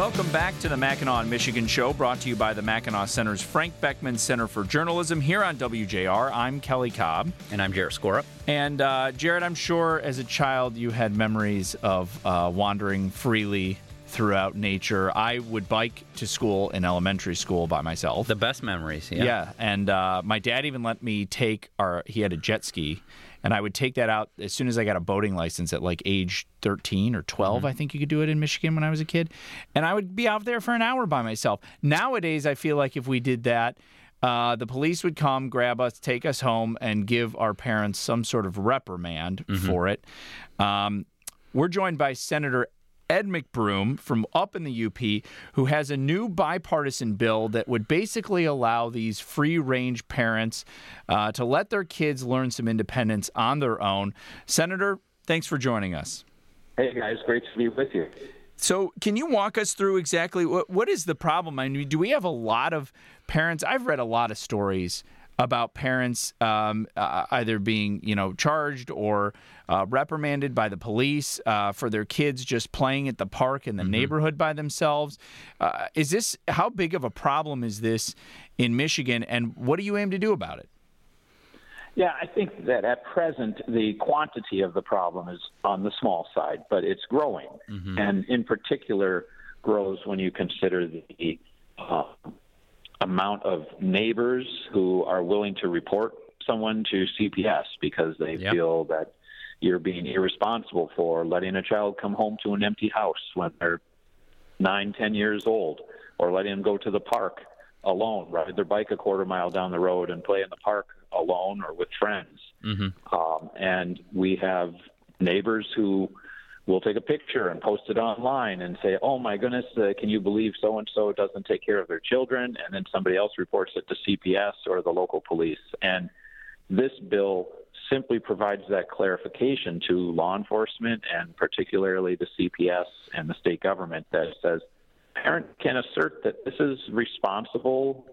Welcome back to the Mackinac, Michigan show, brought to you by the Mackinac Center's Frank Beckman Center for Journalism here on WJR. I'm Kelly Cobb. And I'm Jarrett Skorup. And uh, Jarrett, I'm sure as a child you had memories of uh, wandering freely throughout nature. I would bike to school in elementary school by myself. The best memories, yeah. Yeah, and uh, my dad even let me take our. He had a jet ski, and I would take that out as soon as I got a boating license at like age 13 or 12. Mm-hmm. I think you could do it in Michigan when I was a kid, and I would be out there for an hour by myself. Nowadays, I feel like if we did that. Uh, the police would come, grab us, take us home, and give our parents some sort of reprimand mm-hmm. for it. Um, we're joined by Senator Ed McBroom from up in the UP, who has a new bipartisan bill that would basically allow these free range parents uh, to let their kids learn some independence on their own. Senator, thanks for joining us. Hey, guys, great to be with you. So, can you walk us through exactly what, what is the problem? I mean, do we have a lot of parents? I've read a lot of stories about parents um, uh, either being, you know, charged or uh, reprimanded by the police uh, for their kids just playing at the park in the mm-hmm. neighborhood by themselves. Uh, is this how big of a problem is this in Michigan, and what do you aim to do about it? Yeah, I think that at present the quantity of the problem is on the small side, but it's growing, mm-hmm. and in particular grows when you consider the uh, amount of neighbors who are willing to report someone to CPS because they yep. feel that you're being irresponsible for letting a child come home to an empty house when they're nine, ten years old, or letting them go to the park alone, ride their bike a quarter mile down the road and play in the park alone or with friends. Mm-hmm. Um, and we have neighbors who will take a picture and post it online and say, "Oh my goodness, uh, can you believe so and so doesn't take care of their children?" And then somebody else reports it to CPS or the local police. And this bill simply provides that clarification to law enforcement and particularly the CPS and the state government that says parent can assert that this is responsible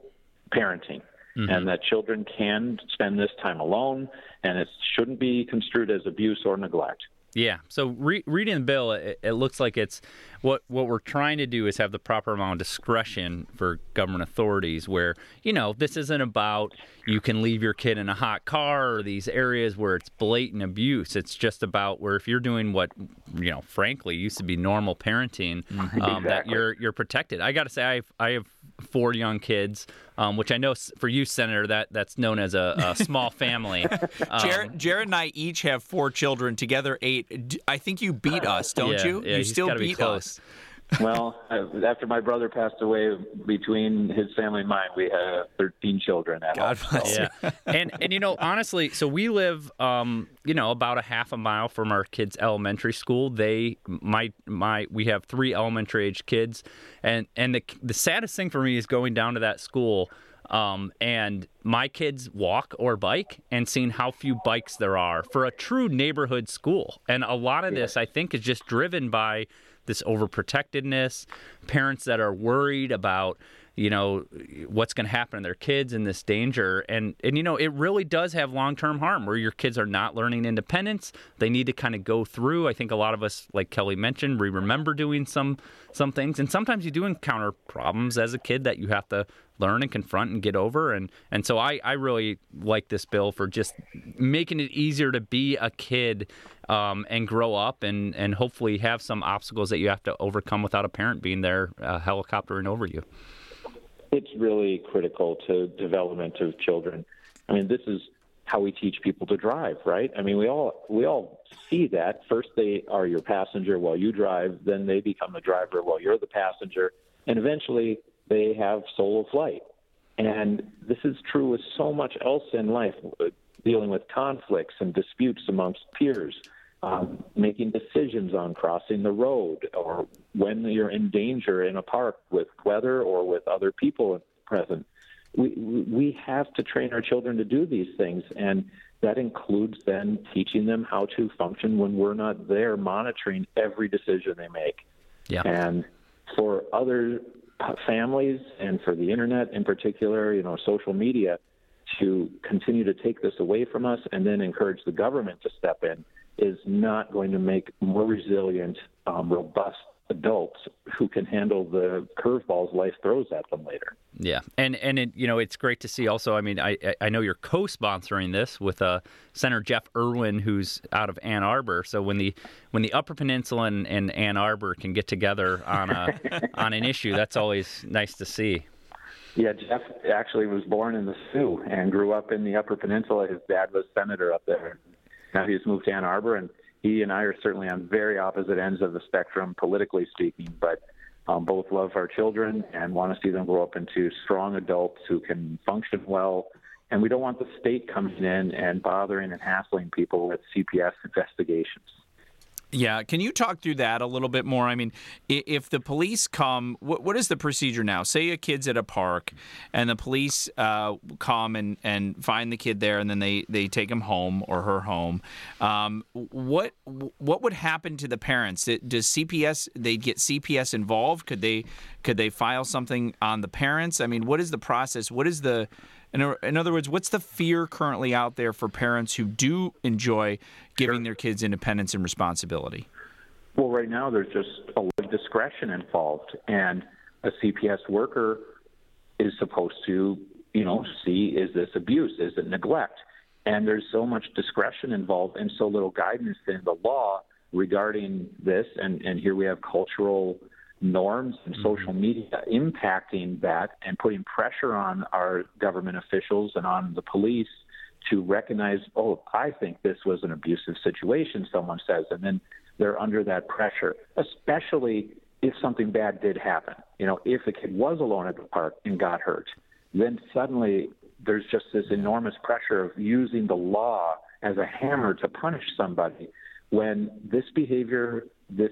parenting mm-hmm. and that children can spend this time alone and it shouldn't be construed as abuse or neglect. Yeah. So re- reading the bill, it, it, looks like it's what what we're trying to do is have the proper amount of discretion for government authorities. Where you know this isn't about you can leave your kid in a hot car or these areas where it's blatant abuse. It's just about where if you're doing what you know, frankly, used to be normal parenting, um, exactly. that you're you're protected. I got to say, I I have four young kids, um, which I know for you, Senator, that that's known as a, a small family. Um, Jarrett, Jarrett and I each have four children, together eight. I think you beat us, don't yeah, you? Yeah, you still beat us well, after my brother passed away, between his family and mine, we had 13 children. At God bless yeah. and and you know, honestly, so we live, um, you know, about a half a mile from our kids' elementary school. They, my my, we have three elementary age kids, and and the the saddest thing for me is going down to that school. Um, and my kids walk or bike and seeing how few bikes there are for a true neighborhood school. And a lot of this, I think, is just driven by this overprotectedness, parents that are worried about you know what's going to happen to their kids in this danger. And and you know it really does have long-term harm where your kids are not learning independence. They need to kind of go through i think a lot of us like kelly mentioned we remember doing some some things. And sometimes you do encounter problems as a kid that you have to learn and confront and get over and and so i i really like this bill for just making it easier to be a kid um, and grow up and, and hopefully have some obstacles that you have to overcome without a parent being there uh, helicoptering over you. It's really critical to development of children. I mean, this is how we teach people to drive, right? I mean, we all we all see that. First, they are your passenger while you drive, then they become the driver while you're the passenger, and eventually they have solo flight. And this is true with so much else in life, dealing with conflicts and disputes amongst peers um, making decisions on crossing the road or when you're in danger in a park with weather or with other people present. We, we have to train our children to do these things, and that includes then teaching them how to function when we're not there monitoring every decision they make. Yeah. And for other families and for the internet in particular, you know, social media, to continue to take this away from us and then encourage the government to step in is not going to make more resilient, um, robust adults who can handle the curveballs life throws at them later. Yeah, and and it, you know it's great to see. Also, I mean, I I know you're co-sponsoring this with uh, Senator Jeff Irwin, who's out of Ann Arbor. So when the when the Upper Peninsula and, and Ann Arbor can get together on a on an issue, that's always nice to see. Yeah, Jeff actually was born in the Soo and grew up in the Upper Peninsula. His dad was senator up there. Now he's moved to Ann Arbor, and he and I are certainly on very opposite ends of the spectrum, politically speaking, but um, both love our children and want to see them grow up into strong adults who can function well. And we don't want the state coming in and bothering and hassling people with CPS investigations. Yeah, can you talk through that a little bit more? I mean, if the police come, what, what is the procedure now? Say a kid's at a park, and the police uh, come and, and find the kid there, and then they, they take him home or her home. Um, what what would happen to the parents? Does CPS they get CPS involved? Could they could they file something on the parents? I mean, what is the process? What is the in, in other words, what's the fear currently out there for parents who do enjoy giving sure. their kids independence and responsibility? Well, right now there's just a lot of discretion involved, and a CPS worker is supposed to, you know, see is this abuse, is it neglect, and there's so much discretion involved and so little guidance in the law regarding this, and and here we have cultural norms and mm-hmm. social media impacting that and putting pressure on our government officials and on the police to recognize, oh, I think this was an abusive situation, someone says, and then they're under that pressure, especially if something bad did happen. You know, if a kid was alone at the park and got hurt, then suddenly there's just this enormous pressure of using the law as a hammer to punish somebody when this behavior, this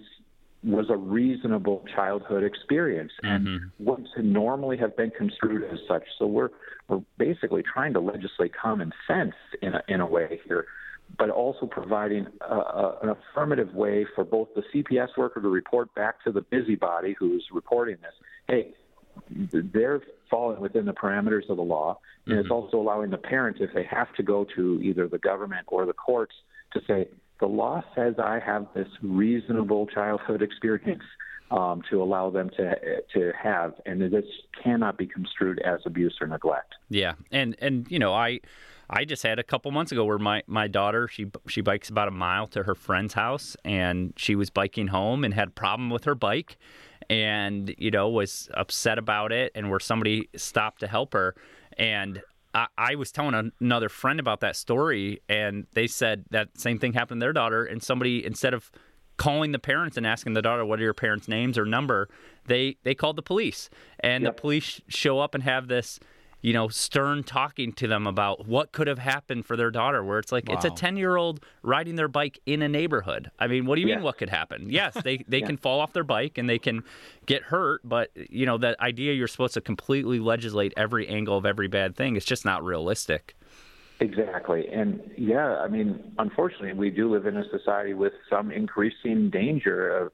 was a reasonable childhood experience and mm-hmm. what normally have been construed as such. So we're we're basically trying to legislate common sense in a, in a way here, but also providing a, a, an affirmative way for both the CPS worker to report back to the busybody who's reporting this. Hey, they're falling within the parameters of the law, and mm-hmm. it's also allowing the parent, if they have to go to either the government or the courts, to say, the law says I have this reasonable childhood experience um, to allow them to to have, and this cannot be construed as abuse or neglect. Yeah, and and you know I. I just had a couple months ago where my, my daughter she she bikes about a mile to her friend's house and she was biking home and had a problem with her bike and you know was upset about it and where somebody stopped to help her and I, I was telling another friend about that story, and they said that same thing happened to their daughter. And somebody, instead of calling the parents and asking the daughter what are your parents' names or number, they they called the police, and yep. the police show up and have this you know, stern talking to them about what could have happened for their daughter, where it's like wow. it's a 10 year old riding their bike in a neighborhood. I mean, what do you yeah. mean what could happen? Yes, they, they yeah. can fall off their bike and they can get hurt, but, you know, that idea you're supposed to completely legislate every angle of every bad thing is just not realistic. Exactly. And yeah, I mean, unfortunately, we do live in a society with some increasing danger of,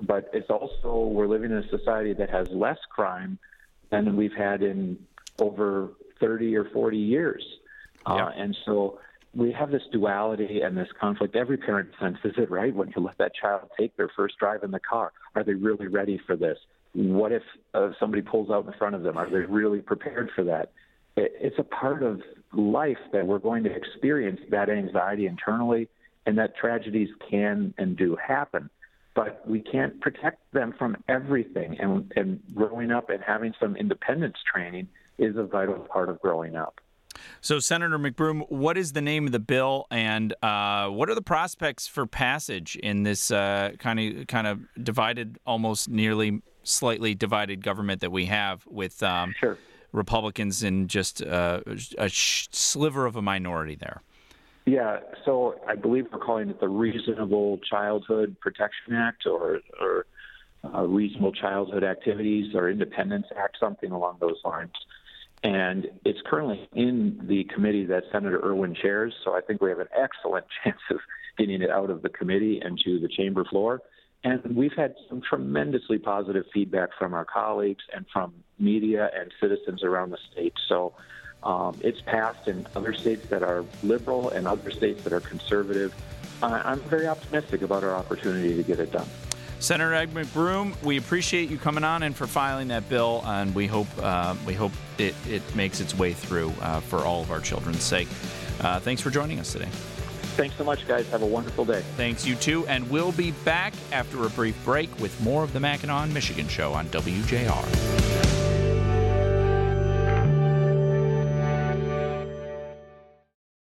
but it's also, we're living in a society that has less crime than we've had in over 30 or 40 years. Uh, yeah. Uh, and so we have this duality and this conflict. Every parent senses it, right? When you let that child take their first drive in the car, are they really ready for this? What if uh, somebody pulls out in front of them? Are they really prepared for that? It, it's a part of life that we're going to experience that anxiety internally, and that tragedies can and do happen. But we can't protect them from everything. And, and growing up and having some independence training is a vital part of growing up. So, Senator McBroom, what is the name of the bill, and uh, what are the prospects for passage in this kind of kind of divided, almost nearly slightly divided government that we have with um, sure. Republicans and just uh, a sh- sliver of a minority there? Yeah, so I believe we're calling it the Reasonable Childhood Protection Act, or, or uh, Reasonable Childhood Activities, or Independence Act, something along those lines and it's currently in the committee that Senator Irwin chairs. So I think we have an excellent chance of getting it out of the committee and to the chamber floor. And we've had some tremendously positive feedback from our colleagues and from media and citizens around the state. So um, it's passed in other states that are liberal and other states that are conservative. I'm very optimistic about our opportunity to get it done. Senator Ed McBroom, we appreciate you coming on and for filing that bill, and we hope uh, we hope it, it makes its way through uh, for all of our children's sake. Uh, thanks for joining us today. Thanks so much, guys. Have a wonderful day. Thanks, you too. And we'll be back after a brief break with more of the Mackinac, Michigan show on WJR.